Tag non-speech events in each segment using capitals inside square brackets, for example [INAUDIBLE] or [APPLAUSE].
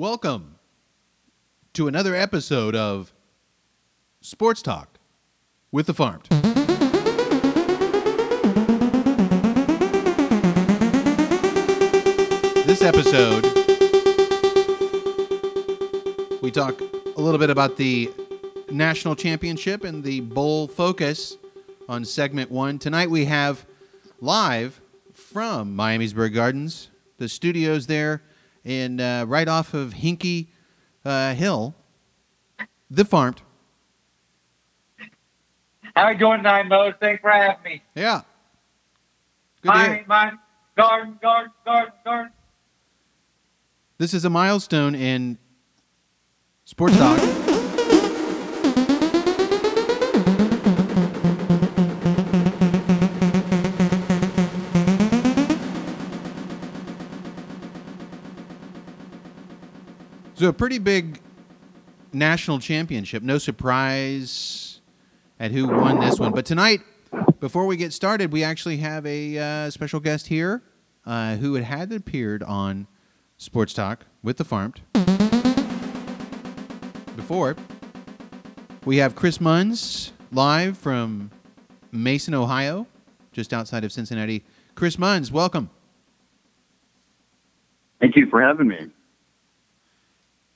Welcome to another episode of Sports Talk with the Pharmt. This episode, we talk a little bit about the national championship and the bowl focus on segment one. Tonight we have live from Miamisburg Gardens, the studios there, in uh, right off of Hinky uh, Hill, the Pharmt. How are you doing tonight, Mo? Thanks for having me. Yeah. Good hear. mine, garden, garden, garden, garden. This is a milestone in sports talk. So a pretty big national championship. No surprise at who won this one. But tonight, before we get started, we actually have a uh, special guest here uh, who had, appeared on Sports Talk with the Pharmt. Before, we have Chris Munns live from Mason, Ohio, just outside of Cincinnati. Chris Munns, welcome. Thank you for having me.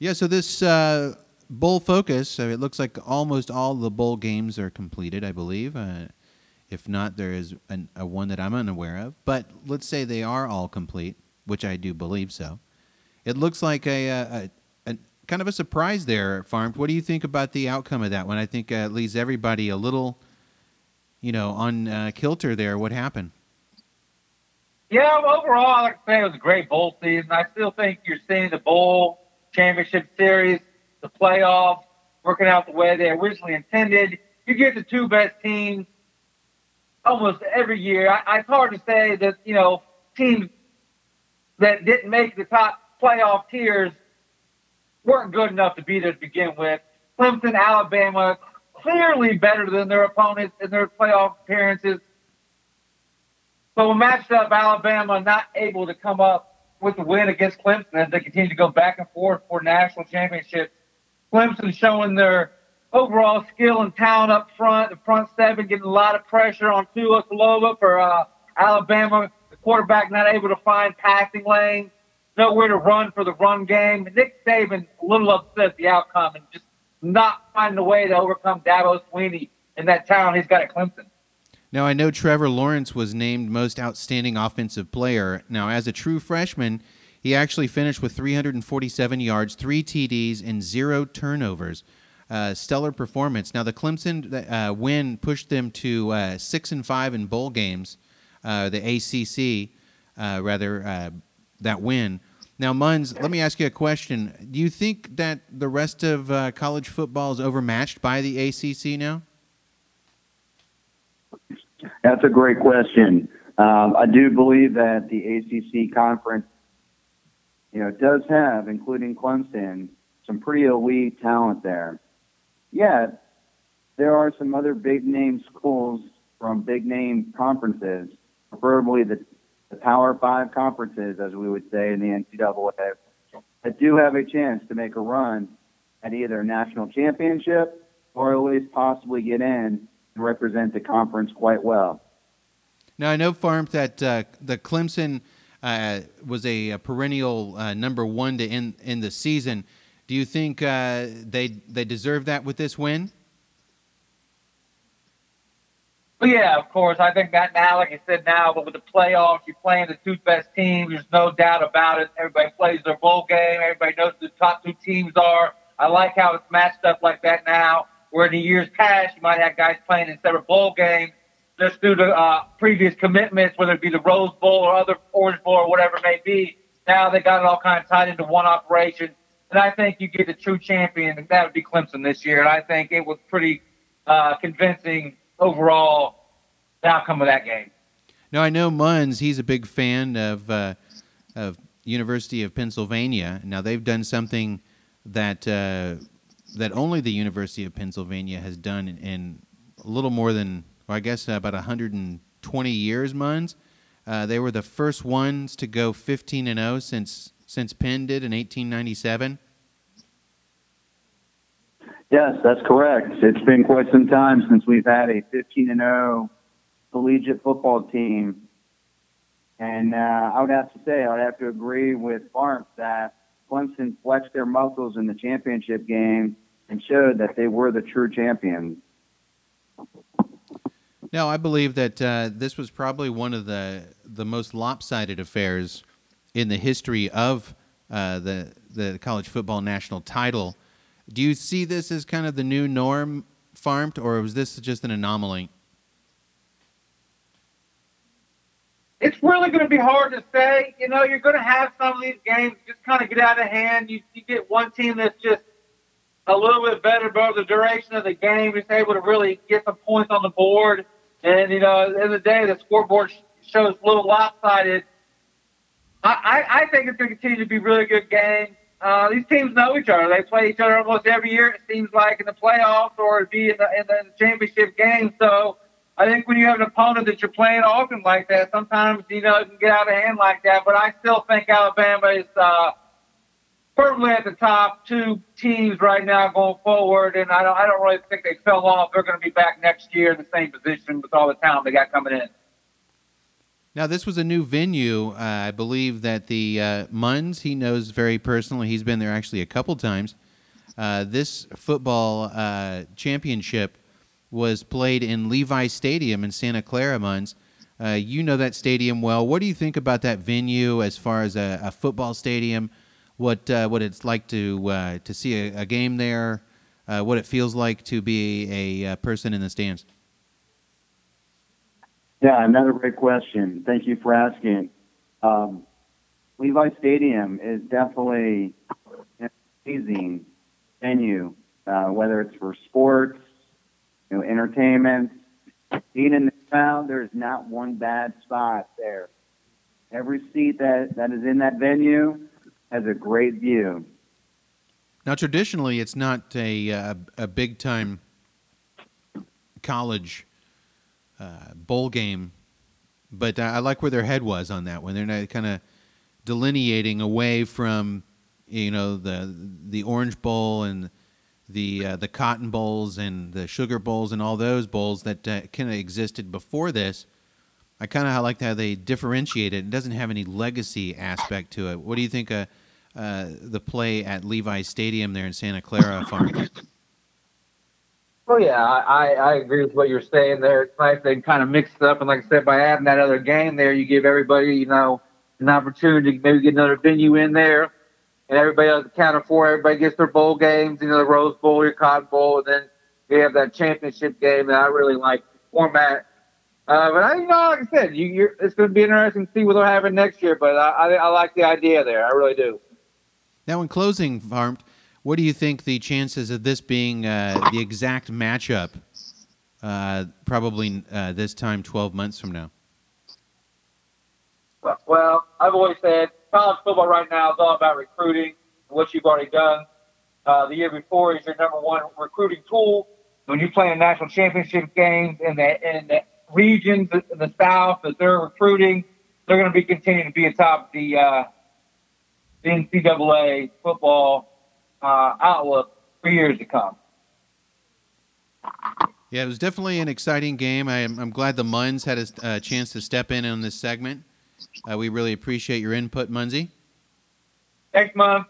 Yeah, so this uh, bowl focus, uh, it looks like almost all the bowl games are completed, I believe. Uh, if not, there is an, a one that I'm unaware of. But let's say they are all complete, which I do believe so. It looks like a, a, a, a kind of a surprise there, Pharmt. What do you think about the outcome of that one? I think uh, it leaves everybody a little, you know, on uh, kilter there. What happened? Yeah, well, overall, I like to say it was a great bowl season. I still think you're seeing the bowl championship series, the playoffs, working out the way they originally intended. You get the two best teams almost every year. I, it's hard to say that, you know, teams that didn't make the top playoff tiers weren't good enough to be there to begin with. Clemson, Alabama, clearly better than their opponents in their playoff appearances. So matched up Alabama not able to come up with the win against Clemson as they continue to go back and forth for national championships. Clemson showing their overall skill and talent up front, the front seven getting a lot of pressure on Tua Kalova for uh, Alabama. The quarterback not able to find passing lanes, nowhere to run for the run game. Nick Saban a little upset at the outcome and just not finding a way to overcome Dabo Swinney and that talent he's got at Clemson. Now, I know Trevor Lawrence was named most outstanding offensive player. Now, as a true freshman, he actually finished with 347 yards, three TDs, and zero turnovers. Uh, stellar performance. Now, the Clemson uh, win pushed them to uh, six and five in bowl games. Uh, the ACC, uh, rather, uh, that win. Now, Munns, let me ask you a question. Do you think that the rest of college football is overmatched by the ACC now? That's a great question. Um, I do believe that the ACC conference, you know, does have, including Clemson, some pretty elite talent there. Yet, there are some other big name schools from big name conferences, preferably the, the Power Five conferences, as we would say in the NCAA, that do have a chance to make a run at either a national championship or at least possibly get in and represent the conference quite well. Now I know, Farm, that uh, the Clemson uh, was a, a perennial uh, number one to end in the season. Do you think uh, they they deserve that with this win? Well, yeah, of course. I think that now, like you said, now, but with the playoffs, you're playing the two best teams. There's no doubt about it. Everybody plays their bowl game. Everybody knows who the top two teams are. I like how it's matched up like that now. Where in the years past, you might have guys playing in separate bowl games just due to uh, previous commitments, whether it be the Rose Bowl or other Orange Bowl or whatever it may be. Now they got it all kind of tied into one operation. And I think you get the true champion, and that would be Clemson this year. And I think it was pretty uh, convincing overall the outcome of that game. Now I know Munns; he's a big fan of uh, of University of Pennsylvania. Now they've done something that uh, that only the University of Pennsylvania has done in, a little more than, well, I guess, about 120 years. Munns. Uh, they were the first ones to go 15 and 0 since since Penn did in 1897? Yes, that's correct. It's been quite some time since we've had a 15 and 0 collegiate football team. And uh, I would have to say, I would have to agree with Farms that Clemson flexed their muscles in the championship game and showed that they were the true champions. No, I believe that uh, this was probably one of the the most lopsided affairs in the history of uh, the the college football national title. Do you see this as kind of the new norm, Pharmt, or was this just an anomaly? It's really going to be hard to say. You know, you're going to have some of these games just kind of get out of hand. You, you get one team that's just a little bit better, but the duration of the game, is able to really get some points on the board. And, you know, at the end of the day, the scoreboard shows a little lopsided. I, I, I think it's going to continue to be really good game. Uh, these teams know each other. They play each other almost every year, it seems like, in the playoffs or be in the, in the championship game. So I think when you have an opponent that you're playing often like that, sometimes, you know, it can get out of hand like that. But I still think Alabama is uh, – firmly at the top two teams right now going forward, and I don't I don't really think they fell off. They're going to be back next year in the same position with all the talent they got coming in. Now, this was a new venue. Uh, I believe that the uh, Munns, he knows very personally. He's been there actually a couple times. Uh, this football uh, championship was played in Levi Stadium in Santa Clara, Munns. Uh, you know that stadium well. What do you think about that venue as far as a, a football stadium? What uh, what it's like to uh, to see a, a game there, uh, what it feels like to be a, a, uh, person in the stands. Yeah, another great question. Thank you for asking. Um, Levi Stadium is definitely an amazing venue, uh, whether it's for sports, you know, entertainment. Being in the crowd, there's not one bad spot there. Every seat that, that is in that venue has a great view. Now, traditionally, it's not a a, a big time college uh, bowl game, but I like where their head was on that one. They're not kind of delineating away from you know the the Orange Bowl and the uh, the Cotton Bowls and the Sugar Bowls and all those bowls that uh, kind of existed before this. I kind of like how they differentiate it. It doesn't have any legacy aspect to it. What do you think? Uh, uh, the play at Levi Stadium there in Santa Clara. Well, yeah, I, I agree with what you're saying there. It's nice they kind of mixed up, and like I said, by adding that other game there, you give everybody, you know, an opportunity to maybe get another venue in there, and everybody has accounted for. Everybody gets their bowl games, you know, the Rose Bowl, your Cotton Bowl, and then you have that championship game. And I really like the format. Uh, but I, you know, like I said, you, you're, it's going to be interesting to see what'll happen next year. But I, I, I like the idea there. I really do. Now, in closing, Farm, what do you think the chances of this being uh, the exact matchup uh, probably uh, this time 12 months from now? Well, I've always said college football right now is all about recruiting, what you've already done. Uh, the year before is your number one recruiting tool. When you play in national championship games in the, in the regions in the South that they're recruiting, they're going to be continuing to be atop the uh, the NCAA football uh, outlook for years to come. Yeah, it was definitely an exciting game. I am, I'm glad the Munns had a, a chance to step in on this segment. Uh, we really appreciate your input, Munsey. Thanks, Mom.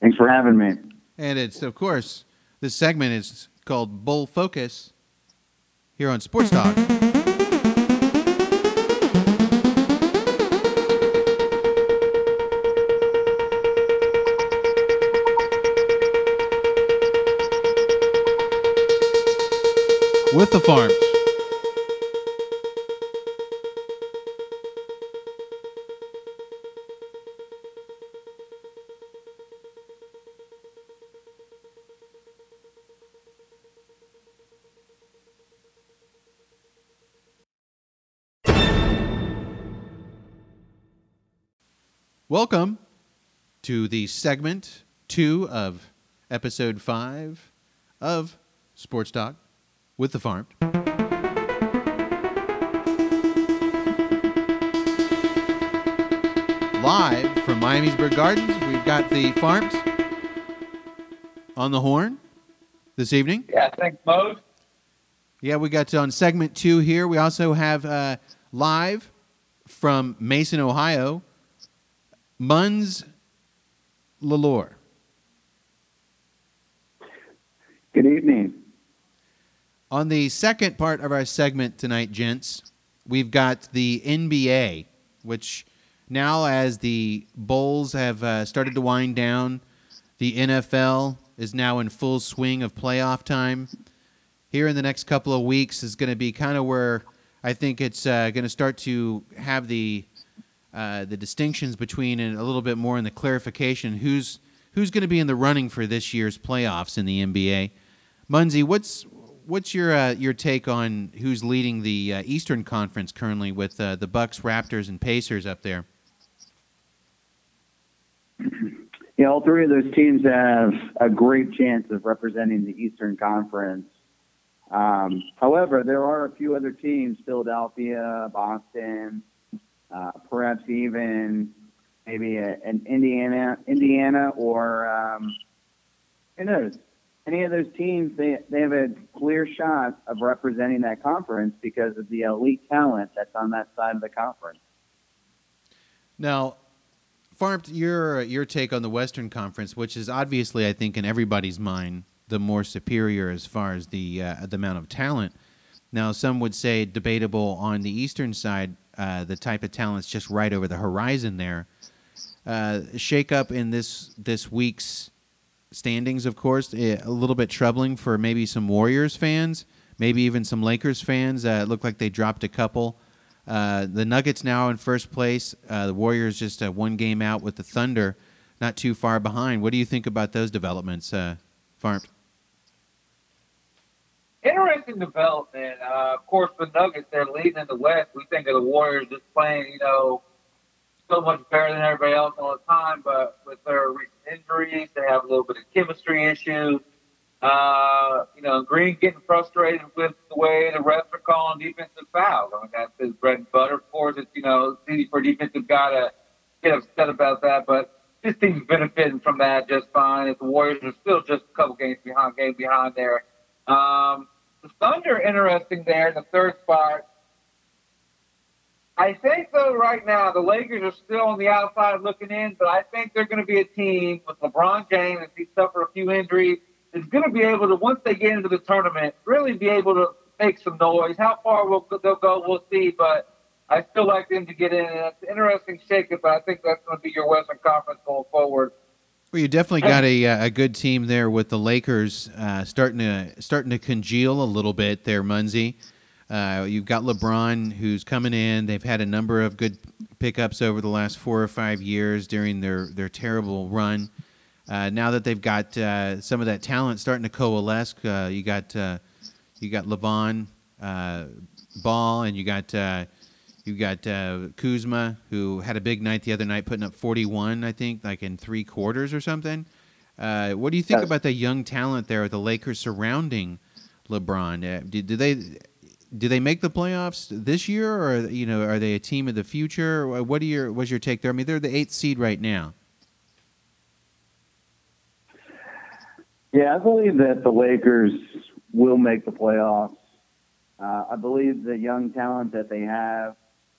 Thanks for having me. And it's, of course, this segment is called Bowl Focus here on Sports Talk. with the farms. Welcome to the segment two of episode five of Sports Talk with the farm. Live from Miamisburg Gardens. We've got the Farms on the horn this evening. Yeah, thanks, Mose. Yeah, we got on segment two here. We also have uh, live from Mason, Ohio, Munz Lalore. Good evening. On the second part of our segment tonight, gents, we've got the NBA, which now, as the Bulls have uh, started to wind down, the NFL is now in full swing of playoff time. Here in the next couple of weeks is going to be kind of where I think it's uh, going to start to have the uh, the distinctions between and a little bit more in the clarification who's who's going to be in the running for this year's playoffs in the NBA. Munzie, what's what's your uh, your take on who's leading the uh, Eastern Conference currently with uh, the Bucks, Raptors, and Pacers up there? [CLEARS THROAT] Yeah, all three of those teams have a great chance of representing the Eastern Conference. Um, however, there are a few other teams, Philadelphia, Boston, uh, perhaps even maybe a, an Indiana, Indiana, or um, who knows? Any of those teams, they they have a clear shot of representing that conference because of the elite talent that's on that side of the conference. Now, Farm, your your take on the Western Conference, which is obviously, I think, in everybody's mind, the more superior as far as the uh, the amount of talent. Now, some would say debatable on the Eastern side, uh, the type of talent's just right over the horizon there. Uh, shake up in this this week's standings, of course, eh, a little bit troubling for maybe some Warriors fans, maybe even some Lakers fans. Uh, it looked like they dropped a couple. Uh, the Nuggets now in first place. Uh, the Warriors just uh, one game out with the Thunder, not too far behind. What do you think about those developments, uh, Farm? Interesting development. Uh, of course, the Nuggets, they're leading in the West. We think of the Warriors just playing, you know, so much better than everybody else all the time, but with their recent injuries, they have a little bit of chemistry issues. Uh, you know, Green getting frustrated with the way the refs are calling defensive fouls. I mean, that's his bread and butter. Of course, it's, you know, it's easy for a defensive guy to get upset about that, but this team's benefiting from that just fine. If the Warriors are still just a couple games behind, game behind there. The Thunder, interesting there in the third spot. I think though right now the Lakers are still on the outside looking in, but I think they're going to be a team with LeBron James if he suffered a few injuries is going to be able to, once they get into the tournament, really be able to make some noise. How far will, they'll go, we'll see, but I still like them to get in. And it's an interesting shakeup, but I think that's going to be your Western Conference going forward. Well, you definitely got a, uh, a good team there with the Lakers uh, starting to starting to congeal a little bit there, Munzie. Uh, you've got LeBron who's coming in. They've had a number of good pickups over the last four or five years during their, their terrible run. Uh, now that they've got uh, some of that talent starting to coalesce, uh, you got you got LeBron Ball, and you got you got uh, Kuzma, who had a big night the other night, putting up 41, I think, like in three quarters or something. Uh, what do you think Yes. about the young talent there, at the Lakers surrounding LeBron? Uh, do, do they do they make the playoffs this year, or you know, are they a team of the future? What do your what's your take there? I mean, they're the eighth seed right now. Yeah, I believe that the Lakers will make the playoffs. Uh, I believe the young talent that they have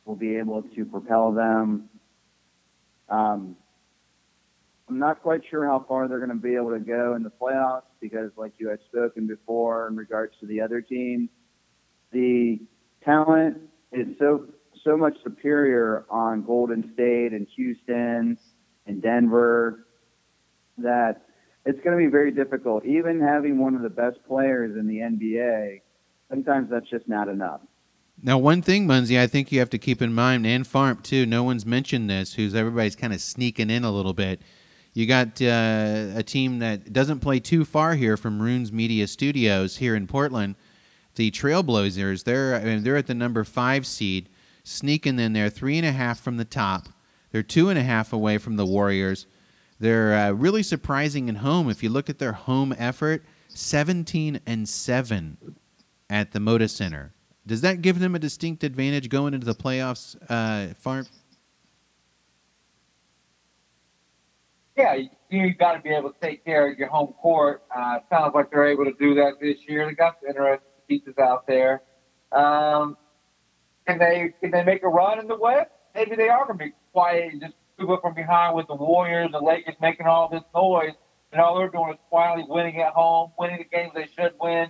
will be able to propel them. Um, I'm not quite sure how far they're going to be able to go in the playoffs because, like you had spoken before in regards to the other teams, the talent is so so much superior on Golden State and Houston and Denver that it's going to be very difficult. Even having one of the best players in the NBA, sometimes that's just not enough. Now, one thing, Munzie, I think you have to keep in mind, and Farm too. No one's mentioned this. Who's everybody's kind of sneaking in a little bit. You got uh, a team that doesn't play too far here from Runes Media Studios here in Portland. The Trailblazers. They're I mean, they're at the number five seed, sneaking in there, three and a half from the top. They're two and a half away from the Warriors. They're uh, really surprising at home. If you look at their home effort, 17 and 7 at the Moda Center. Does that give them a distinct advantage going into the playoffs, uh, Farm? yeah, you, got to be able to take care of your home court. Uh, sounds like they're able to do that this year. They got some interesting pieces out there. Um, can they can they make a run in the West? Maybe they are going to be quiet and just move up from behind with the Warriors, the Lakers making all this noise, and all they're doing is quietly winning at home, winning the games they should win.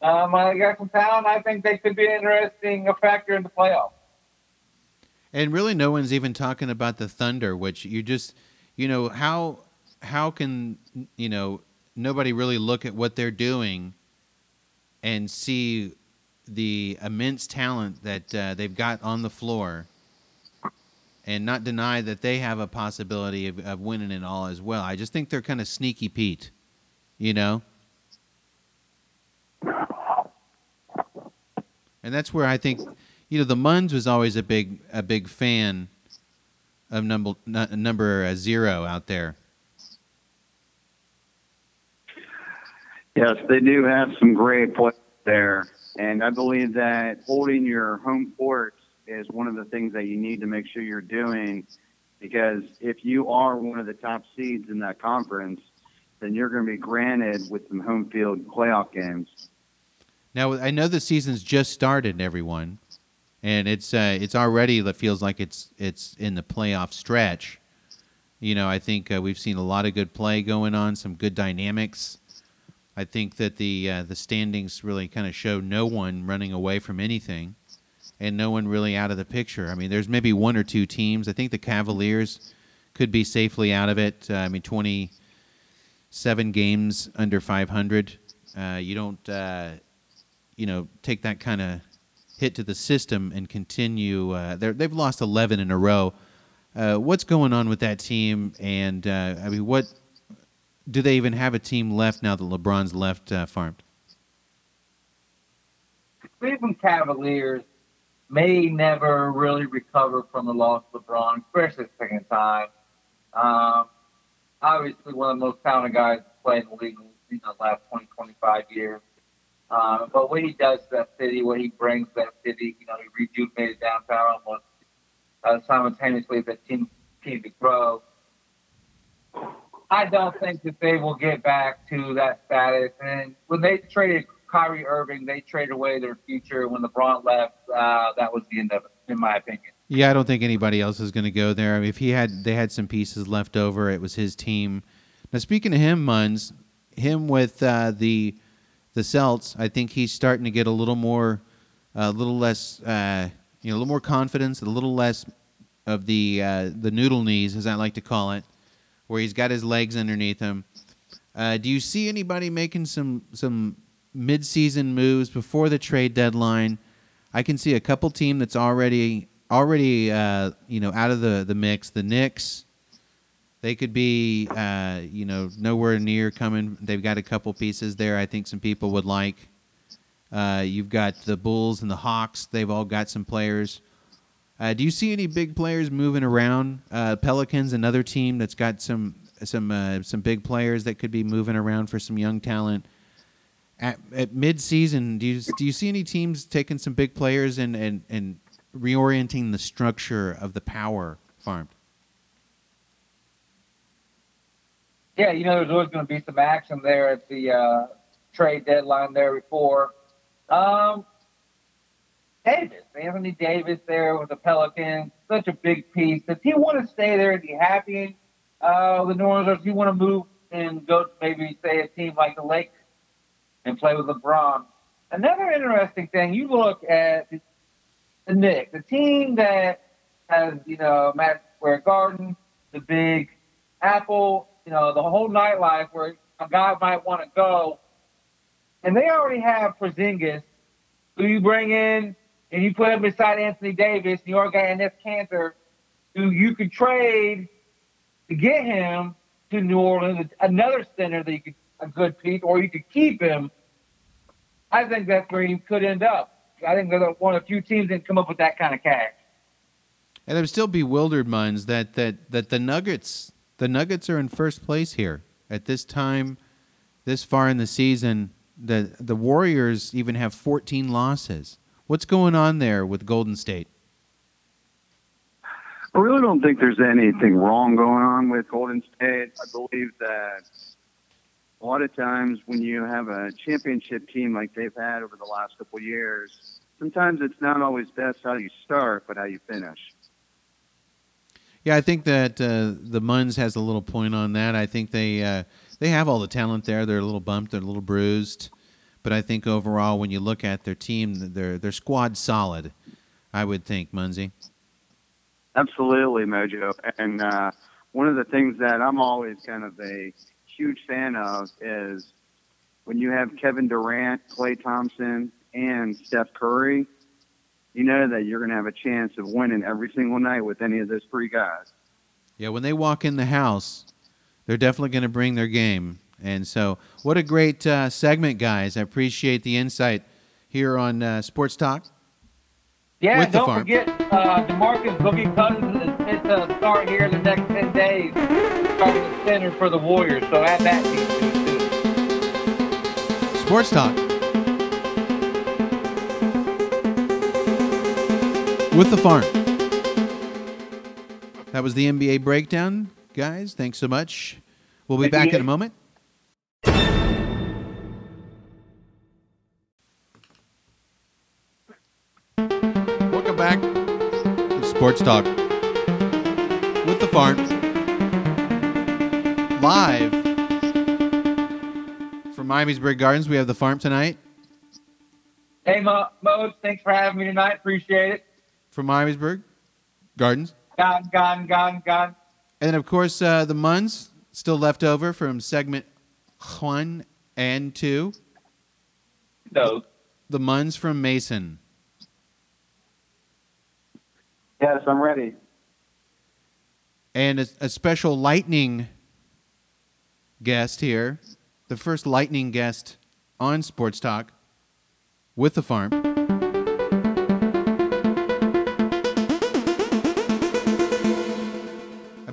Um, I got some talent. I think they could be an interesting factor in the playoffs. And really, no one's even talking about the Thunder, which you just, you know, how how can you know nobody really look at what they're doing and see the immense talent that uh, they've got on the floor and not deny that they have a possibility of, of winning it all as well. I just think they're kind of sneaky Pete, you know? And that's where I think, you know, the Muns was always a big a big fan of number number zero out there. Yes, they do have some great players there, and I believe that holding your home court is one of the things that you need to make sure you're doing because if you are one of the top seeds in that conference, then you're going to be granted with some home field playoff games. Now I know the season's just started, everyone, and it's uh, it's already it feels like it's it's in the playoff stretch. You know, I think uh, we've seen a lot of good play going on, some good dynamics. I think that the uh, the standings really kind of show no one running away from anything and no one really out of the picture. I mean, there's maybe one or two teams. I think the Cavaliers could be safely out of it. Uh, I mean, 27 games under 500. Uh, you don't, uh, you know, take that kind of hit to the system and continue. Uh, they've lost 11 in a row. Uh, what's going on with that team? And uh, I mean, what do they even have a team left now that LeBron's left Pharmt? Cleveland Cavaliers may never really recover from the loss of LeBron, especially the second time. Um, obviously, one of the most talented guys to play in the league in the last 20, 25 years. Um, but what he does to that city, what he brings to that city, you know, he rejuvenated downtown almost uh, simultaneously that team continued to grow. I don't think that they will get back to that status. And when they traded Kyrie Irving, they traded away their future. When LeBron left, uh, that was the end of it, in my opinion. Yeah, I don't think anybody else is going to go there. I mean, if he had, they had some pieces left over. It was his team. Now, speaking of him, Muns, him with uh, the the Celts, I think he's starting to get a little more, a little less, uh, you know, a little more confidence, a little less of the uh, the noodle knees, as I like to call it, where he's got his legs underneath him. Uh, do you see anybody making some some mid-season moves before the trade deadline. I can see a couple team that's already already uh, you know out of the the mix. The Knicks, they could be uh, you know nowhere near coming. They've got a couple pieces there. I think some people would like. Uh, you've got the Bulls and the Hawks. They've all got some players. Uh, do you see any big players moving around? Uh, Pelicans, another team that's got some some uh, some big players that could be moving around for some young talent at, at mid-season, do you do you see any teams taking some big players and and, and reorienting the structure of the power Pharmt? Yeah, you know, there's always going to be some action there at the uh, trade deadline there before. Um, Davis, Anthony Davis there with the Pelicans, such a big piece. Does he want to stay there? Is he happy uh, with New Orleans, or does he want to move and go maybe say a team like the Lakers? and play with LeBron. Another interesting thing, you look at the Knicks, the team that has, you know, Madison Square Garden, the big Apple, you know, the whole nightlife where a guy might want to go. And they already have Porzingis, who you bring in and you put him beside Anthony Davis, New York guy, and this Kanter, who you could trade to get him to New Orleans, another center that you could a good piece, or you could keep him I think that's where he could end up. I think they're one of the few teams that come up with that kind of cash. And I'm still bewildered, minds that that that the Nuggets the Nuggets are in first place here at this time, this far in the season. The the Warriors even have 14 losses. What's going on there with Golden State? I really don't think there's anything wrong going on with Golden State. I believe that a lot of times when you have a championship team like they've had over the last couple years, sometimes it's not always best how you start, but how you finish. Yeah, I think that uh, the Muns has a little point on that. I think they uh, they have all the talent there. They're a little bumped, they're a little bruised, but I think overall, when you look at their team, their their squad solid. I would think, Munsey. Absolutely, Mojo. And uh, one of the things that I'm always kind of a huge fan of is when you have Kevin Durant, Klay Thompson, and Steph Curry, you know that you're going to have a chance of winning every single night with any of those three guys. Yeah, when they walk in the house, they're definitely going to bring their game. And so, what a great uh, segment, guys. I appreciate the insight here on uh, Sports Talk. Yeah, With the don't farm. forget uh, Demarcus Boogie Cousins is set to start here in the next 10 days, starting the center for the Warriors. So add that to it, too. Sports Talk. With the farm. That was the NBA breakdown, guys. Thanks so much. We'll be you. back in a moment. Welcome back to Sports Talk with the farm. Live from Miamisburg Gardens, we have the farm tonight. Hey, Mo, Mo, thanks for having me tonight. Appreciate it. From Miamisburg Gardens. Gone, gone, gone, gone. And of course, uh, the Muns still left over from segment one and two. No. The Muns from Mason. Yes, I'm ready. And a, a special lightning guest here. The first lightning guest on Sports Talk with the farm.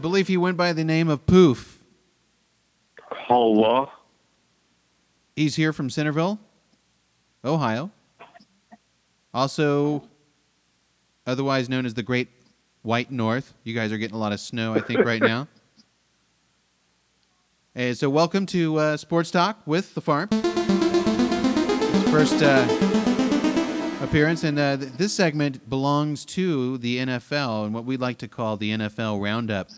Believe he went by the name of Poof. Hello. He's here from Centerville, Ohio. Also, otherwise known as the Great White North. You guys are getting a lot of snow, I think, right now. [LAUGHS] And so, welcome to uh, Sports Talk with the Farm. His first uh, appearance, and uh, th- this segment belongs to the NFL and what we like to call the NFL Roundup.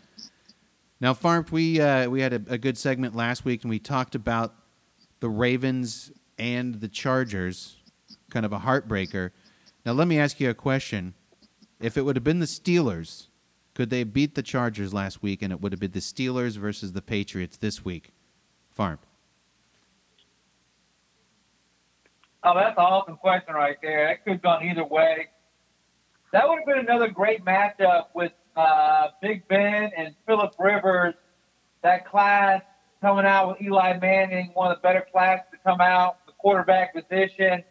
Now, Farm, we uh, we had a, a good segment last week, and we talked about the Ravens and the Chargers, kind of a heartbreaker. Now, let me ask you a question: If it would have been the Steelers, could they beat the Chargers last week, and it would have been the Steelers versus the Patriots this week? Farm. Oh, that's an awesome question right there. That could have gone either way. That would have been another great matchup with uh, Big Ben and Philip Rivers. That class coming out with Eli Manning, one of the better classes to come out, the quarterback position.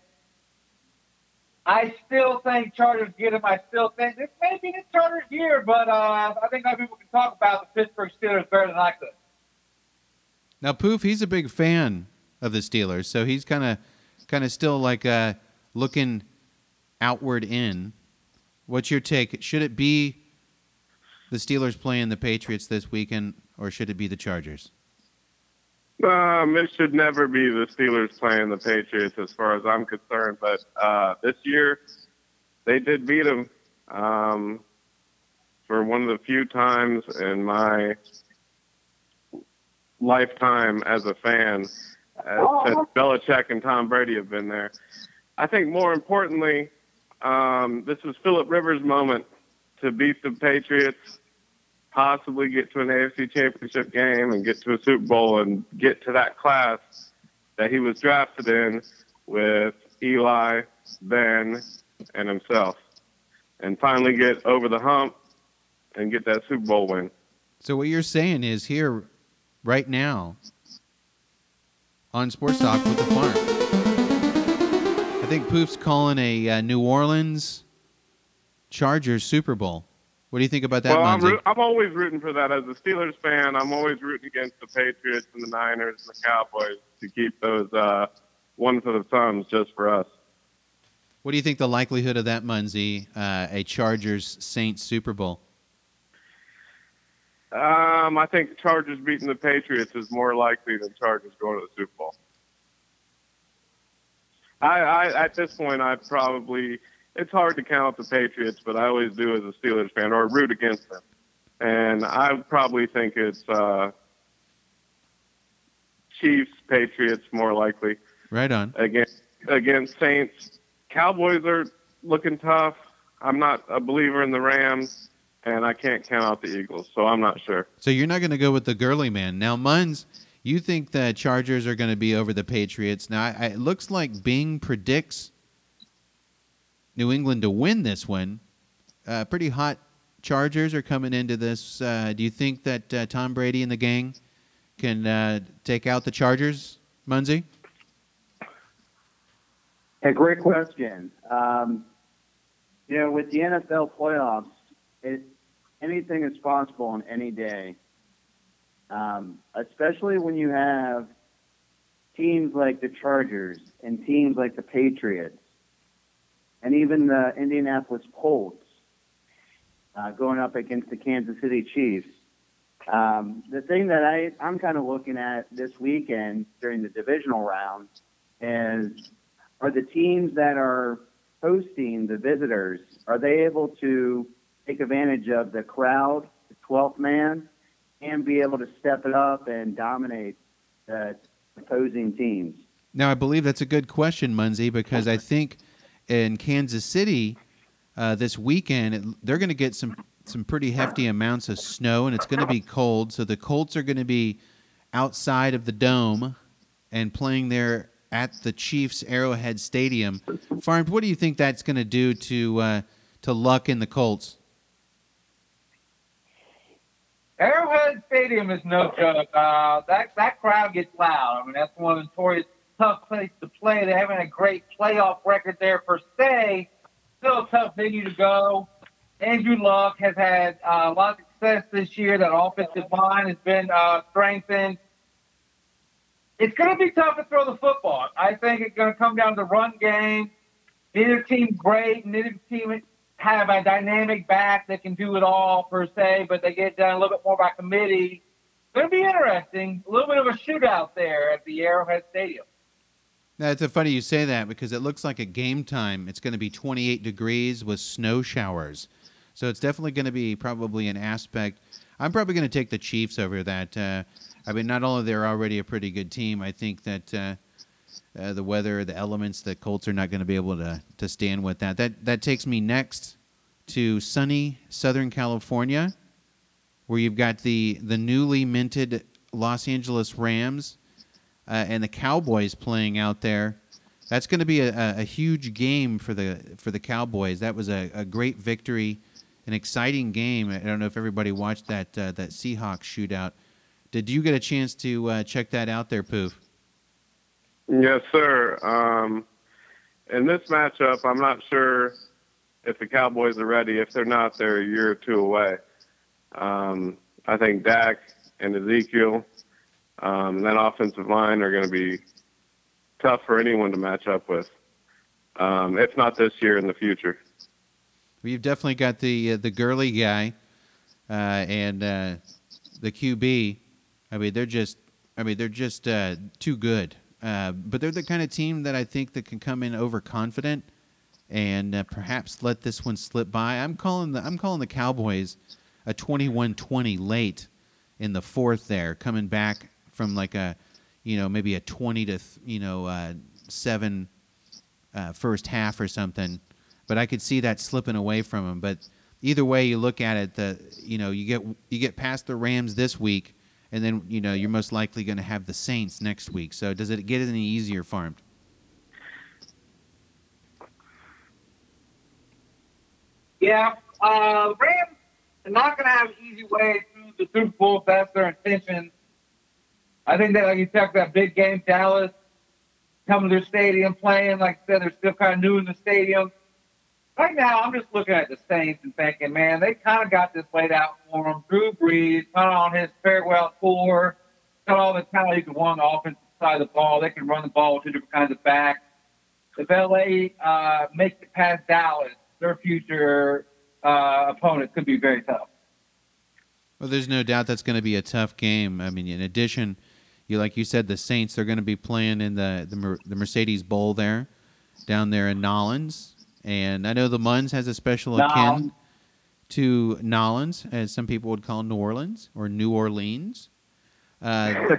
I still think Chargers get him. I still think this may be the Chargers' year, but uh, I think other people can talk about the Pittsburgh Steelers better than I could. Now, Poof, he's a big fan of the Steelers, so he's kind of, kind of still like uh, looking outward in. What's your take? Should it be the Steelers playing the Patriots this weekend, or should it be the Chargers? Um, it should never be the Steelers playing the Patriots, as far as I'm concerned. But uh, this year, they did beat them um, for one of the few times in my lifetime as a fan as, that Belichick and Tom Brady have been there. I think more importantly, um, this was Philip Rivers' moment to beat the Patriots, possibly get to an AFC Championship game and get to a Super Bowl and get to that class that he was drafted in with Eli, Ben, and himself, and finally get over the hump and get that Super Bowl win. So what you're saying is here, right now, on Sports Talk with the Farm. I think Poof's calling a uh, New Orleans Chargers Super Bowl. What do you think about that, well, I'm, root- I'm always rooting for that as a Steelers fan. I'm always rooting against the Patriots and the Niners and the Cowboys to keep those uh, one for the thumbs just for us. What do you think the likelihood of that, Munzie, uh, a Chargers Saints Super Bowl? Um, I think Chargers beating the Patriots is more likely than Chargers going to the Super Bowl. I, I at this point, I probably it's hard to count the Patriots, but I always do as a Steelers fan or root against them, and I probably think it's uh, Chiefs, Patriots more likely. Right on. Against against Saints, Cowboys are looking tough. I'm not a believer in the Rams, and I can't count out the Eagles, so I'm not sure. So you're not going to go with the girly man now, Munz. You think the Chargers are going to be over the Patriots? Now I, it looks like Bing predicts New England to win this one. Uh, pretty hot Chargers are coming into this. Uh, do you think that uh, Tom Brady and the gang can uh, take out the Chargers, Munzie? Hey, great question. Um, you know, with the NFL playoffs, it, anything is possible on any day. Um, especially when you have teams like the Chargers and teams like the Patriots and even the Indianapolis Colts uh, going up against the Kansas City Chiefs. Um, the thing that I, I'm kind of looking at this weekend during the divisional round is are the teams that are hosting the visitors, are they able to take advantage of the crowd, the 12th man, and be able to step it up and dominate the opposing teams? Now, I believe that's a good question, Munzie, because I think in Kansas City uh, this weekend they're going to get some some pretty hefty amounts of snow, and it's going to be cold. So the Colts are going to be outside of the dome and playing there at the Chiefs Arrowhead Stadium. Farm, what do you think that's going to do to uh, to Luck and the Colts? Arrowhead Stadium is no joke. Uh, that that crowd gets loud. I mean, that's one of the notorious tough place to play. They haven't a great playoff record there per se. Still a tough venue to go. Andrew Luck has had uh, a lot of success this year. That offensive line has been uh, strengthened. It's going to be tough to throw the football. I think it's going to come down to run game. Neither team's great. Neither team have a dynamic back that can do it all per se, but they get done a little bit more by committee. It's going to be interesting. A little bit of a shootout there at the Arrowhead Stadium. Now, it's funny you say that because it looks like at game time it's going to be 28 degrees with snow showers. So it's definitely going to be probably an aspect. I'm probably going to take the Chiefs over that. Uh, I mean, not only they're already a pretty good team, I think that uh, uh, the weather, the elements, the Colts are not going to be able to to stand with that. That that takes me next to sunny Southern California, where you've got the the newly minted Los Angeles Rams uh, and the Cowboys playing out there. That's going to be a, a, huge game for the for the Cowboys. That was a, a great victory an exciting game. I don't know if everybody watched that uh, that Seahawks shootout. Did you get a chance to uh, check that out there, Poof? Yes, sir. Um, in this matchup, I'm not sure if the Cowboys are ready. If they're not, they're a year or two away. Um, I think Dak and Ezekiel, um, that offensive line are going to be tough for anyone to match up with. Um, if not this year, in the future. You've definitely got the uh, the girly guy uh, and uh, the QB. I mean, they're just. I mean, they're just uh, too good. Uh, but they're the kind of team that I think that can come in overconfident and uh, perhaps let this one slip by. I'm calling the I'm calling the Cowboys a 21-20 late in the fourth there, coming back from like a you know maybe a 20 to you know seven first half or something but I could see that slipping away from him. But either way you look at it, the you know you get you get past the Rams this week, and then you know you're most likely going to have the Saints next week. So does it get any easier, Pharmt? Yeah, uh, Rams are not going to have an easy way through the Super Bowl if that's their intention. I think that, like you talked about big game, Dallas coming to their stadium playing. Like I said, they're still kind of new in the stadium right now, I'm just looking at the Saints and thinking, man, they kind of got this laid out for them. Drew Brees, kind of on his farewell tour, got all the talent he can run the offensive side of the ball. They can run the ball with two different kinds of backs. If LA uh, makes it past Dallas, their future uh, opponent could be very tough. Well, there's no doubt that's going to be a tough game. I mean, in addition, you like you said, the Saints they're going to be playing in the the, Mer- the Mercedes Bowl there, down there in Nollins, and I know the Munz has a special No. akin to Nollins, as some people would call New Orleans or New Orleans. Uh,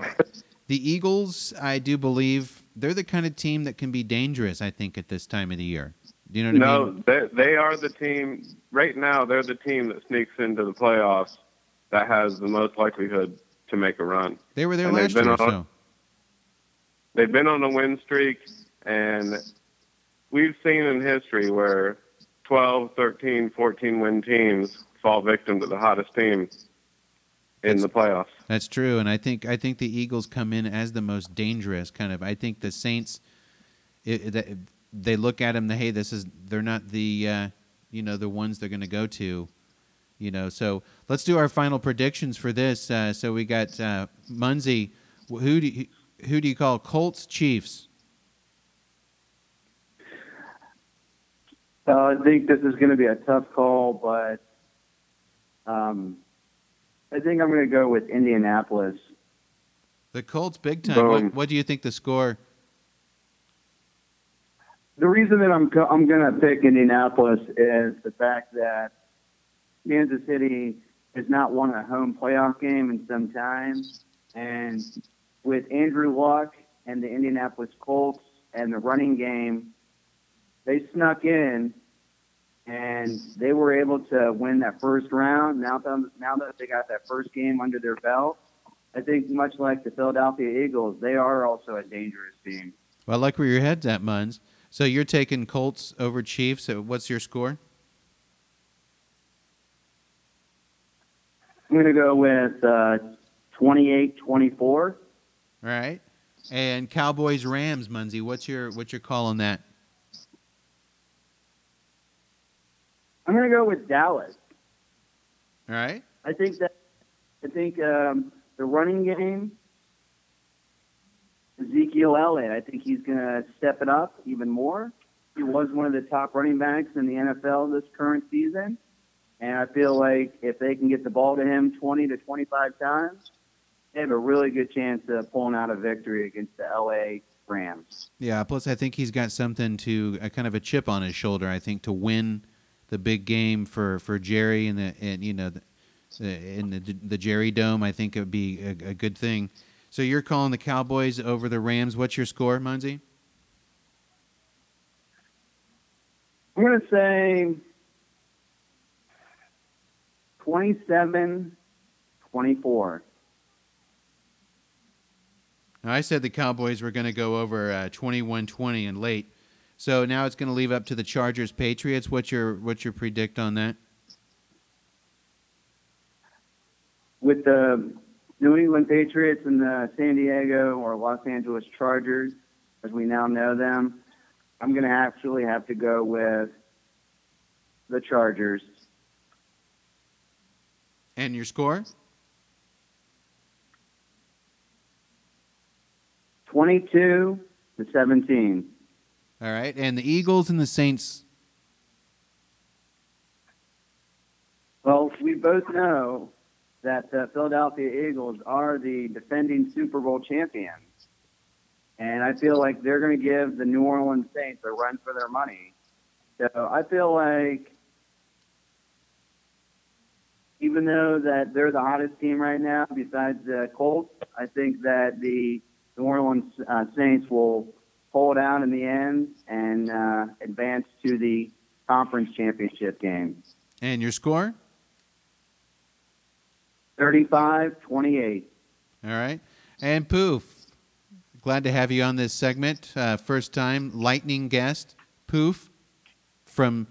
the Eagles, I do believe, they're the kind of team that can be dangerous. I think at this time of the year. Do you know what I No, mean? they, they are the team right now. They're the team that sneaks into the playoffs that has the most likelihood to make a run. They were there and last year, on- so They've been on a win streak, and we've seen in history where 12, 13, 14 win teams fall victim to the hottest team in the playoffs. That's true, and I think I think the Eagles come in as the most dangerous kind of. I think the Saints, it, it, they look at them. The hey, this is they're not the uh, you know the ones they're going to go to, you know. So let's do our final predictions for this. Uh, so we got uh, Munzie. Who do you, who do you call Colts Chiefs? Uh, I think this is going to be a tough call, but um, I think I'm going to go with Indianapolis. The Colts, big time. What, what do you think the score? The reason that I'm I'm going to pick Indianapolis is the fact that Kansas City has not won a home playoff game in some time, and with Andrew Luck and the Indianapolis Colts and the running game, they snuck in and they were able to win that first round. Now that now that they got that first game under their belt, I think much like the Philadelphia Eagles, they are also a dangerous team. Well, I like where your head's at, Munz. So you're taking Colts over Chiefs. What's your score? I'm going to go with uh, 28-24. All right. And Cowboys Rams, Munzie. What's your what's your call on that? I'm going to go with Dallas. All right. I think that I think um, the running game, Ezekiel Elliott. I think he's going to step it up even more. He was one of the top running backs in the NFL this current season, and I feel like if they can get the ball to him 20 to 25 times, they have a really good chance of pulling out a victory against the LA Rams. Yeah. Plus, I think he's got something to a kind of a chip on his shoulder. I think to win the big game for for Jerry and the and you know the, in the the Jerry Dome. I think it would be a, a good thing. So you're calling the Cowboys over the Rams. What's your score, Munzie? I'm going to say 27 24. I said the Cowboys were going to go over uh, 21-20 and late. So now it's going to leave up to the Chargers Patriots. What's your what's your predict on that? with the New England Patriots and the San Diego or Los Angeles Chargers, as we now know them, I'm going to actually have to go with the Chargers. And your score? 22 to 17. All right. And the Eagles and the Saints. Well, we both know that the Philadelphia Eagles are the defending Super Bowl champions. And I feel like they're going to give the New Orleans Saints a run for their money. So I feel like even though that they're the hottest team right now, besides the Colts, I think that the New Orleans uh, Saints will pull it out in the end and uh, advance to the conference championship game. And your score? 35 28. All right. And Poof. Glad to have you on this segment. Uh, first time lightning guest, Poof from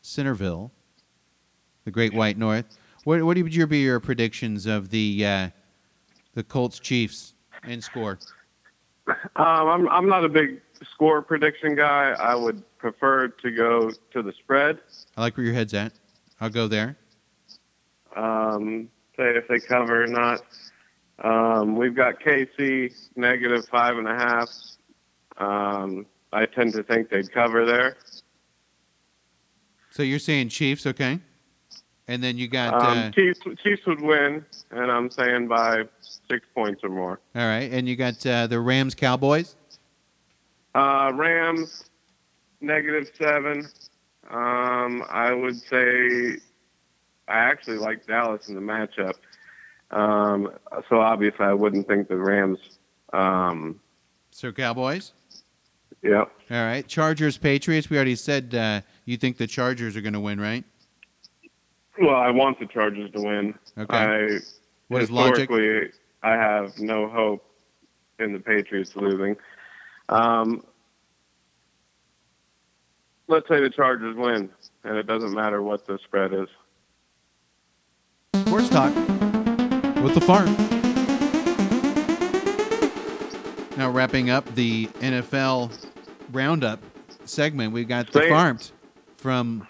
Centerville, the Great White North. What what would your be your predictions of the uh, the Colts Chiefs and score? Um, I'm I'm not a big score prediction guy. I would prefer to go to the spread. I like where your head's at. I'll go there. Um, say if they cover or not. Um, we've got KC negative five and a half. Um, I tend to think they'd cover there. So you're saying Chiefs, okay? And then you got Um, uh, Chiefs, Chiefs would win, and I'm saying by six points or more. all right, and you got uh, the Rams Cowboys. Uh, Rams, negative seven. Um, I would say I actually like Dallas in the matchup. Um, so obviously I wouldn't think the Rams. Um, So Cowboys. yeah. All right, Chargers Patriots. We already said uh, you think the Chargers are going to win, right? Well, I want the Chargers to win. Okay. I What is logic? I have no hope in the Patriots losing. Um, let's say the Chargers win, and it doesn't matter what the spread is. Sports talk with the Pharmt. Now wrapping up the NFL roundup segment, we got the Say Pharmt from.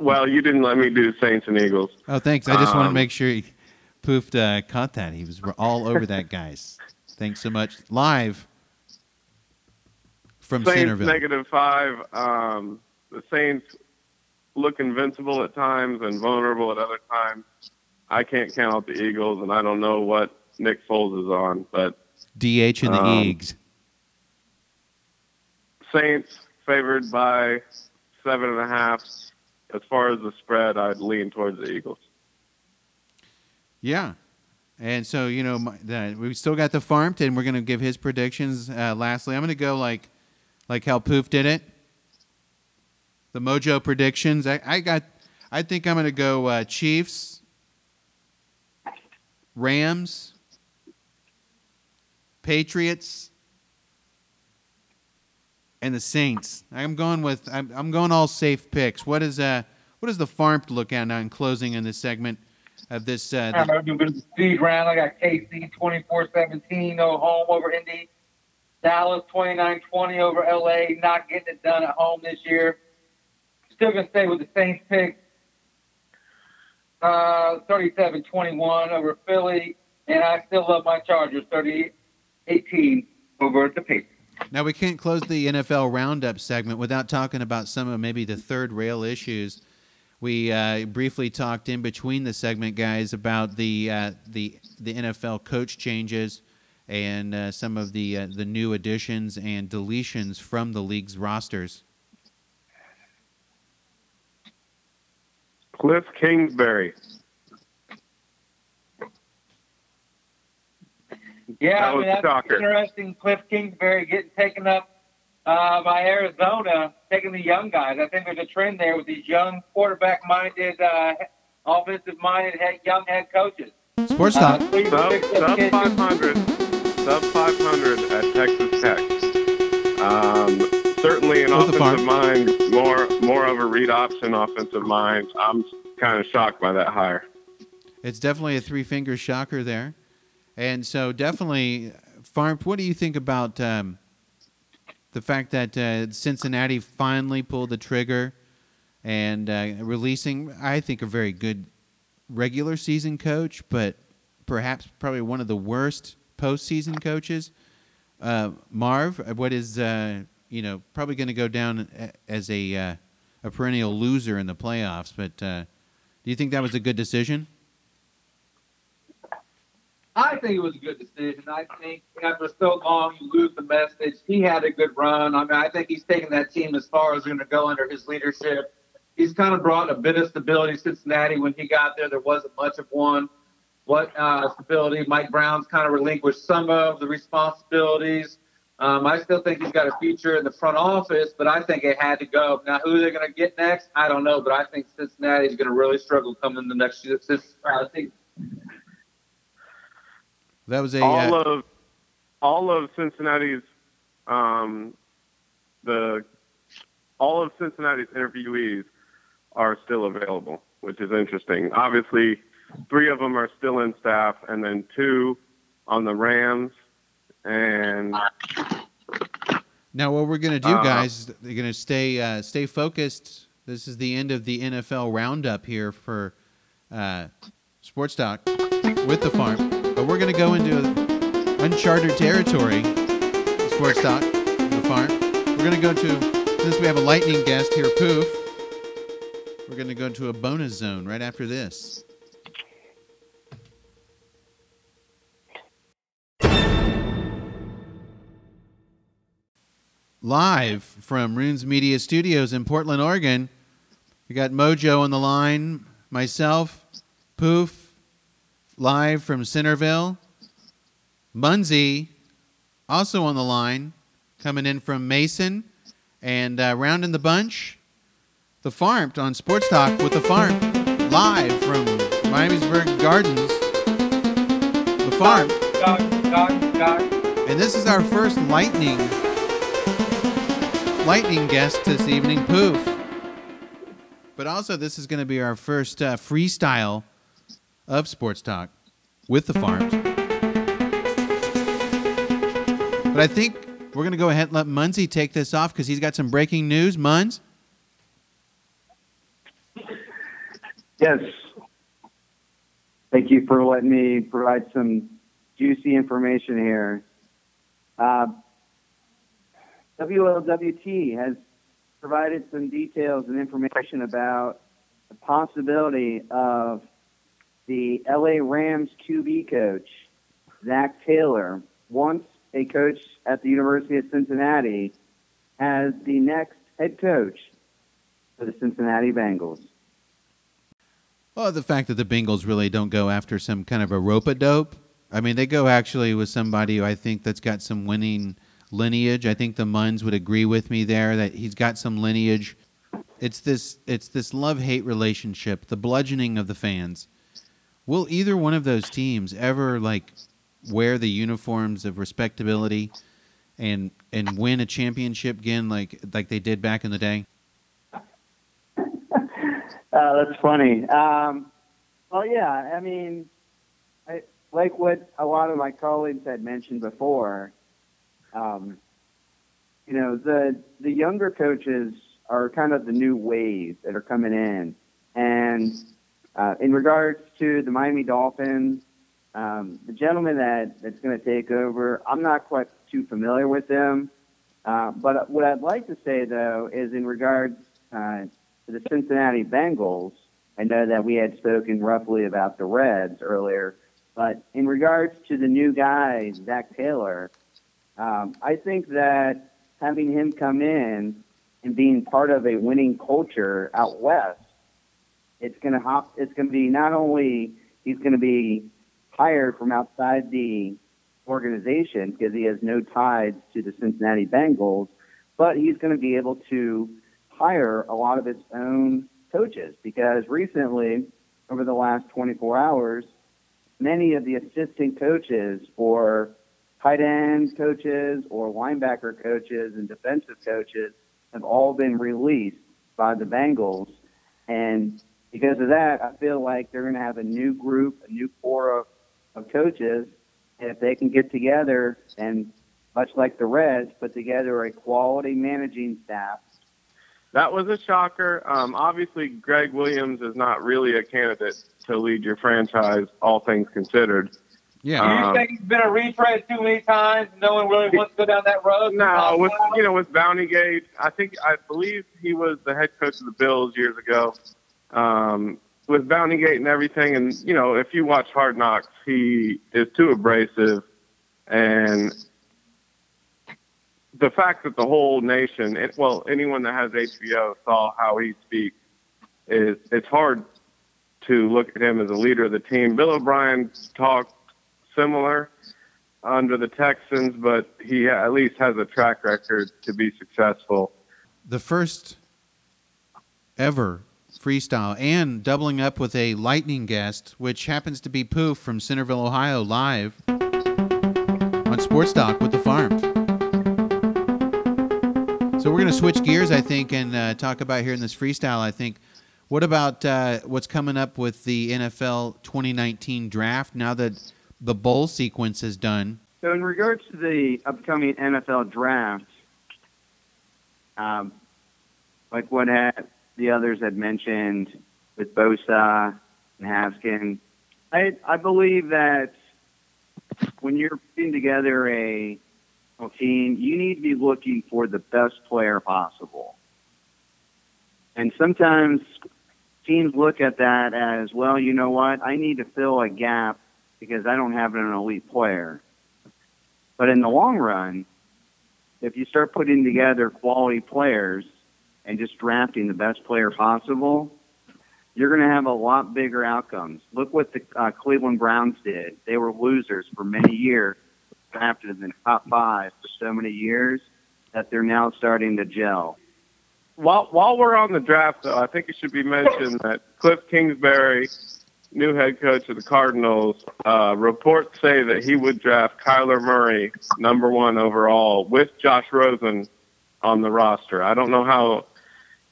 Well, you didn't let me do Saints and Eagles. Oh, thanks. I just want to Um, make sure he, Poofed uh, caught that. He was all over that, guys. Thanks so much. Live from Saints Centerville. negative five. Um, the Saints look invincible at times and vulnerable at other times. I can't count out the Eagles, and I don't know what Nick Foles is on, but DH and the Um, Eags. Saints favored by seven and a half. As far as the spread, I'd lean towards the Eagles. Yeah. And so, you know, my, the, we still got the Pharmt, and we're going to give his predictions. Uh, lastly, I'm going to go like like how Poof did it. The Mojo predictions. I, I got. I think I'm going to go uh, Chiefs, Rams, Patriots, and the Saints. I'm going with. I'm, I'm going all safe picks. What is uh What does the Pharmt look at now in closing in this segment of this? Uh, I'm going to the speed round. I got KC 24-17, no home over Indy. Dallas 29-20 over LA, not getting it done at home this year. Still going to stay with the Saints pick. Uh, 37-21 over Philly, and I still love my Chargers 30-18 over the Patriots. Now we can't close the NFL roundup segment without talking about some of maybe the third rail issues. We uh, briefly talked in between the segment, guys, about the uh, the the NFL coach changes and uh, some of the uh, the new additions and deletions from the league's rosters. Kliff Kingsbury. Yeah, That I was mean, that's shocker. interesting. Kliff Kingsbury getting taken up uh, by Arizona, taking the young guys. I think there's a trend there with these young quarterback-minded, uh, offensive-minded head, young head coaches. Sports Uh, talk. Cleveland Sub, sub 500. Sub 500 at Texas Tech. Um, certainly an With offensive mind, more more of a read option offensive mind. I'm kind of shocked by that hire. It's definitely a three finger shocker there, and so definitely, Pharmt. What do you think about um, the fact that uh, Cincinnati finally pulled the trigger and uh, releasing, I think, a very good regular season coach, but perhaps probably one of the worst postseason coaches. Uh, Marv, what is uh, you know probably going to go down as a uh, a perennial loser in the playoffs, but uh, do you think that was a good decision? I think it was a good decision. I think after so long, you lose the message. He had a good run. I mean, I think he's taken that team as far as going to go under his leadership. He's kind of brought a bit of stability to Cincinnati. When he got there, there wasn't much of one. What uh, stability? Mike Brown's kind of relinquished some of the responsibilities. Um, I still think he's got a future in the front office, but I think it had to go. Now, who they're going to get next, I don't know, but I think Cincinnati is going to really struggle coming the next year. Since, I think That was a all uh, of all of Cincinnati's um, the all of Cincinnati's interviewees are still available, which is interesting. Obviously, three of them are still in staff, and then two on the Rams. And now what we're gonna do, Uh, guys. They're gonna stay uh, stay focused. This is the end of the NFL roundup here for uh, Sports Talk with the Pharmt, but we're gonna go into uncharted territory. Sports Talk, the Pharmt. We're gonna go to since we have a lightning guest here, Poof. We're going to go into a bonus zone right after this. Live from Runes Media Studios in Portland, Oregon, we got Mojo on the line, myself, Poof, live from Centerville, Munzie, also on the line, coming in from Mason, and uh, rounding the bunch, the Pharmt on Sports Talk with the Pharmt, live from Miamisburg Gardens, the Pharmt. Dog, dog, dog. And this is our first lightning lightning guest this evening, Poof. But also, this is going to be our first uh, freestyle of Sports Talk with the Farms. But I think we're going to go ahead and let Munzie take this off because he's got some breaking news. Munz? Yes. Thank you for letting me provide some juicy information here. Uh, WLWT has provided some details and information about the possibility of the LA Rams QB coach, Zac Taylor, once a coach at the University of Cincinnati, as the next head coach for the Cincinnati Bengals. Well, the fact that the Bengals really don't go after some kind of a rope a dope. I mean, they go actually with somebody who I think that's got some winning lineage. I think the Munz would agree with me there that he's got some lineage. It's this it's this love hate relationship, the bludgeoning of the fans. Will either one of those teams ever like wear the uniforms of respectability and and win a championship again like like they did back in the day? [LAUGHS] Uh, that's funny. Um, well, yeah, I mean, I, like what a lot of my colleagues had mentioned before, um, you know, the the younger coaches are kind of the new wave that are coming in, and uh, in regards to the Miami Dolphins, um, the gentleman that that's going to take over, I'm not quite too familiar with them, uh, but what I'd like to say though is in regards uh, to the Cincinnati Bengals. I know that we had spoken roughly about the Reds earlier, but in regards to the new guy, Zac Taylor, um, I think that having him come in and being part of a winning culture out west, it's going to hop. It's to be not only he's going to be hired from outside the organization because he has no ties to the Cincinnati Bengals, but he's going to be able to hire a lot of its own coaches because recently, over the last 24 hours, many of the assistant coaches for tight end coaches or linebacker coaches and defensive coaches have all been released by the Bengals. And because of that, I feel like they're going to have a new group, a new core of, of coaches. And if they can get together and, much like the Reds, put together a quality managing staff That was a shocker. Um, obviously, Gregg Williams is not really a candidate to lead your franchise, all things considered. Yeah. Do you Um, think he's been a retread too many times? No one really wants to go down that road. No, with you know with Bountygate, I think I believe he was the head coach of the Bills years ago. Um, with Bountygate and everything, and you know if you watch Hard Knocks, he is too abrasive, and the fact that the whole nation, it, well, anyone that has HBO saw how he speaks, is it's hard to look at him as a leader of the team. Bill O'Brien talked similar under the Texans, but he at least has a track record to be successful. the first ever freestyle and doubling up with a lightning guest, which happens to be Poof from Centerville, Ohio, live on Sports Talk with the Pharmt. So we're going to switch gears, I think, and uh, talk about here in this freestyle. I think. What about uh, what's coming up with the NFL 2019 draft now that the bowl sequence is done? So, in regards to the upcoming NFL draft, um, like what had, the others had mentioned with Bosa and Haskin, I, I believe that when you're putting together a, a team, you need to be looking for the best player possible. And sometimes teams look at that as, well, you know what? I need to fill a gap because I don't have an elite player. But in the long run, if you start putting together quality players and just drafting the best player possible, you're going to have a lot bigger outcomes. Look what the uh, Cleveland Browns did. They were losers for many years, drafted in the top five for so many years that they're now starting to gel. While while we're on the draft, though, I think it should be mentioned that Kliff Kingsbury, new head coach of the Cardinals, uh, reports say that he would draft Kyler Murray number one overall with Josh Rosen on the roster. I don't know how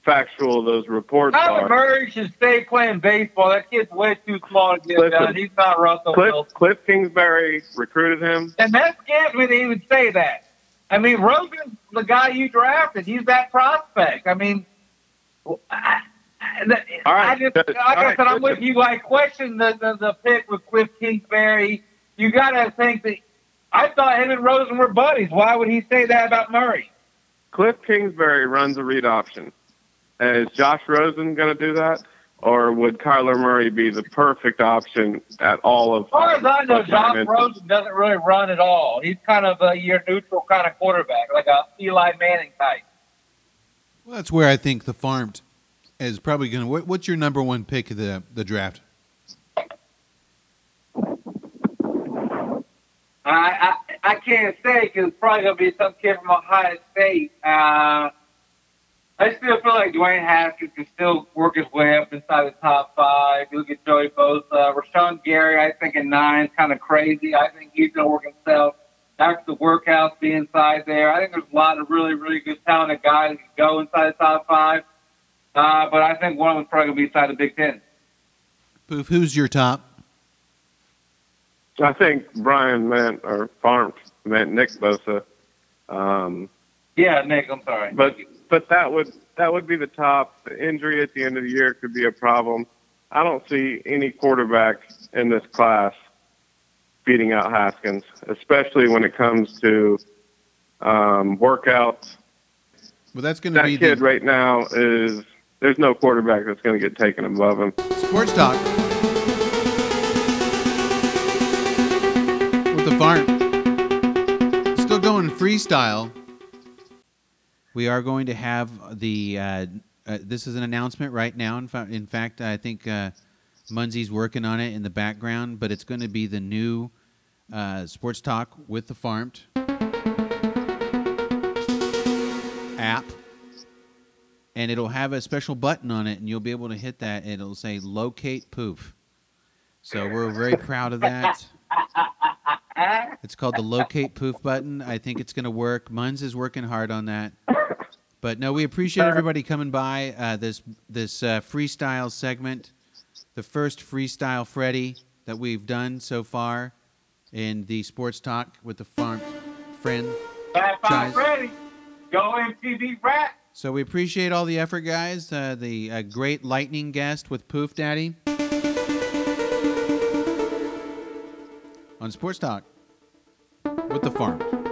factual those reports Kyler are. Murray should stay playing baseball. That kid's way too small to get Listen, done. He's not Russell Kliff, Wilson. Kliff Kingsbury recruited him. And that scares me that he would say that. I mean, Rosen's the guy you drafted. He's that prospect. I mean, I, I, All right. I just, like I right, said, I'm with you. I question the, the, the pick with Kliff Kingsbury. You got to think that I thought him and Rosen were buddies. Why would he say that about Murray? Kliff Kingsbury runs a read option. Is Josh Rosen going to do that? Or would Kyler Murray be the perfect option at all of As far as I know, Josh dimensions? Rosen doesn't really run at all. He's kind of a your neutral kind of quarterback, like a Eli Manning type. Well, that's where I think the Pharmt is probably going to. What, what's your number one pick of the the draft? I I, I can't say because it's probably gonna be some kid from Ohio State. Uh, I still feel like Dwayne Haskins can still work his way up inside the top five. You look at Joey Bosa, Rashan Gary. I think at nine, is kind of crazy. I think he's gonna work himself. After the workouts, be inside there. I think there's a lot of really, really good talented guys that can go inside the top five. Uh, but I think one of them's probably gonna be inside the Big Ten. Poof, who's your top? I think Brian meant, or Pharmt meant Nick Bosa. Um, Yeah, Nick. I'm sorry. but but that would that would be the top. The injury at the end of the year could be a problem. I don't see any quarterback in this class beating out Haskins, especially when it comes to um, workouts. Well, that's going to That be kid the right now is there's no quarterback that's going to get taken above him. sports talk with the Pharmt. Still going freestyle. We are going to have the. Uh, uh, this is an announcement right now. In, fa- in fact, I think uh, Munzie's working on it in the background, but it's going to be the new uh, sports talk with the Pharmt app and it'll have a special button on it, and you'll be able to hit that. It'll say "Locate Poof." So we're very proud of that. It's called the Locate Poof button. I think it's going to work. Munz is working hard on that. But no, we appreciate everybody coming by uh, this this uh, freestyle segment, the first freestyle Freddy that we've done so far in the sports talk with the Pharmt friend. Five Guys. five ready. Go MTV rap. So we appreciate all the effort, guys. Uh, the uh, great lightning guest with Poof Daddy on Sports Talk with the Pharmt.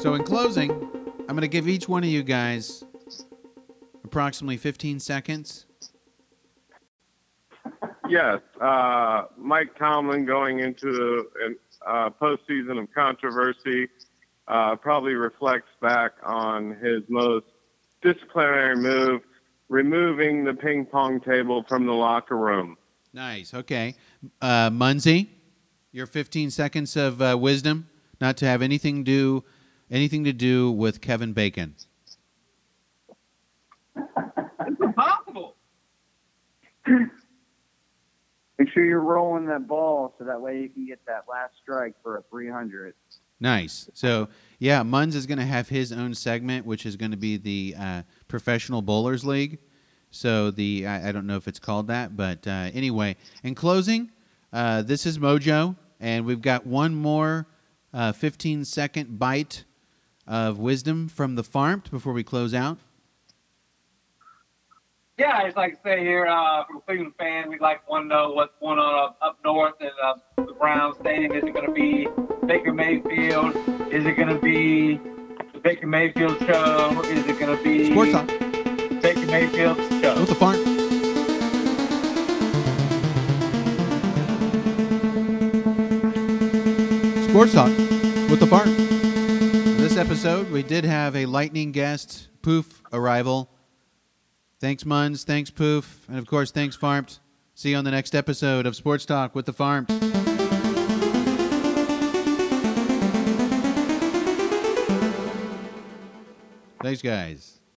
So in closing, I'm going to give each one of you guys approximately 15 seconds. Yes, uh, Mike Tomlin going into a uh, postseason of controversy uh, probably reflects back on his most disciplinary move, removing the ping pong table from the locker room. Nice. Okay. Uh, Munzie, your 15 seconds of uh, wisdom, not to have anything to do anything to do with Kevin Bacon. It's impossible. Make sure you're rolling that ball so that way you can get that last strike for a 300. Nice. So, yeah, Munz is going to have his own segment, which is going to be the uh, Professional Bowlers League. So, the I, I don't know if it's called that, but uh, anyway, in closing, uh, this is Mojo, and we've got one more uh, 15 second bite of wisdom from the Pharmt before we close out. Yeah, I just like to say here, uh, from a Cleveland fan, we'd like to want to know what's going on up, up north in uh, the Browns Stadium. Is it going to be Baker Mayfield? Is it going to be the Baker Mayfield show? Is it going to be Sports Talk. Baker Mayfield Show. With the Pharmt. Sports Talk with the Pharmt. Episode, we did have a lightning guest, Poof, arrival. Thanks, Munz. Thanks, Poof. And of course, thanks, Pharmt. See you on the next episode of Sports Talk with the Pharmt. Thanks, guys.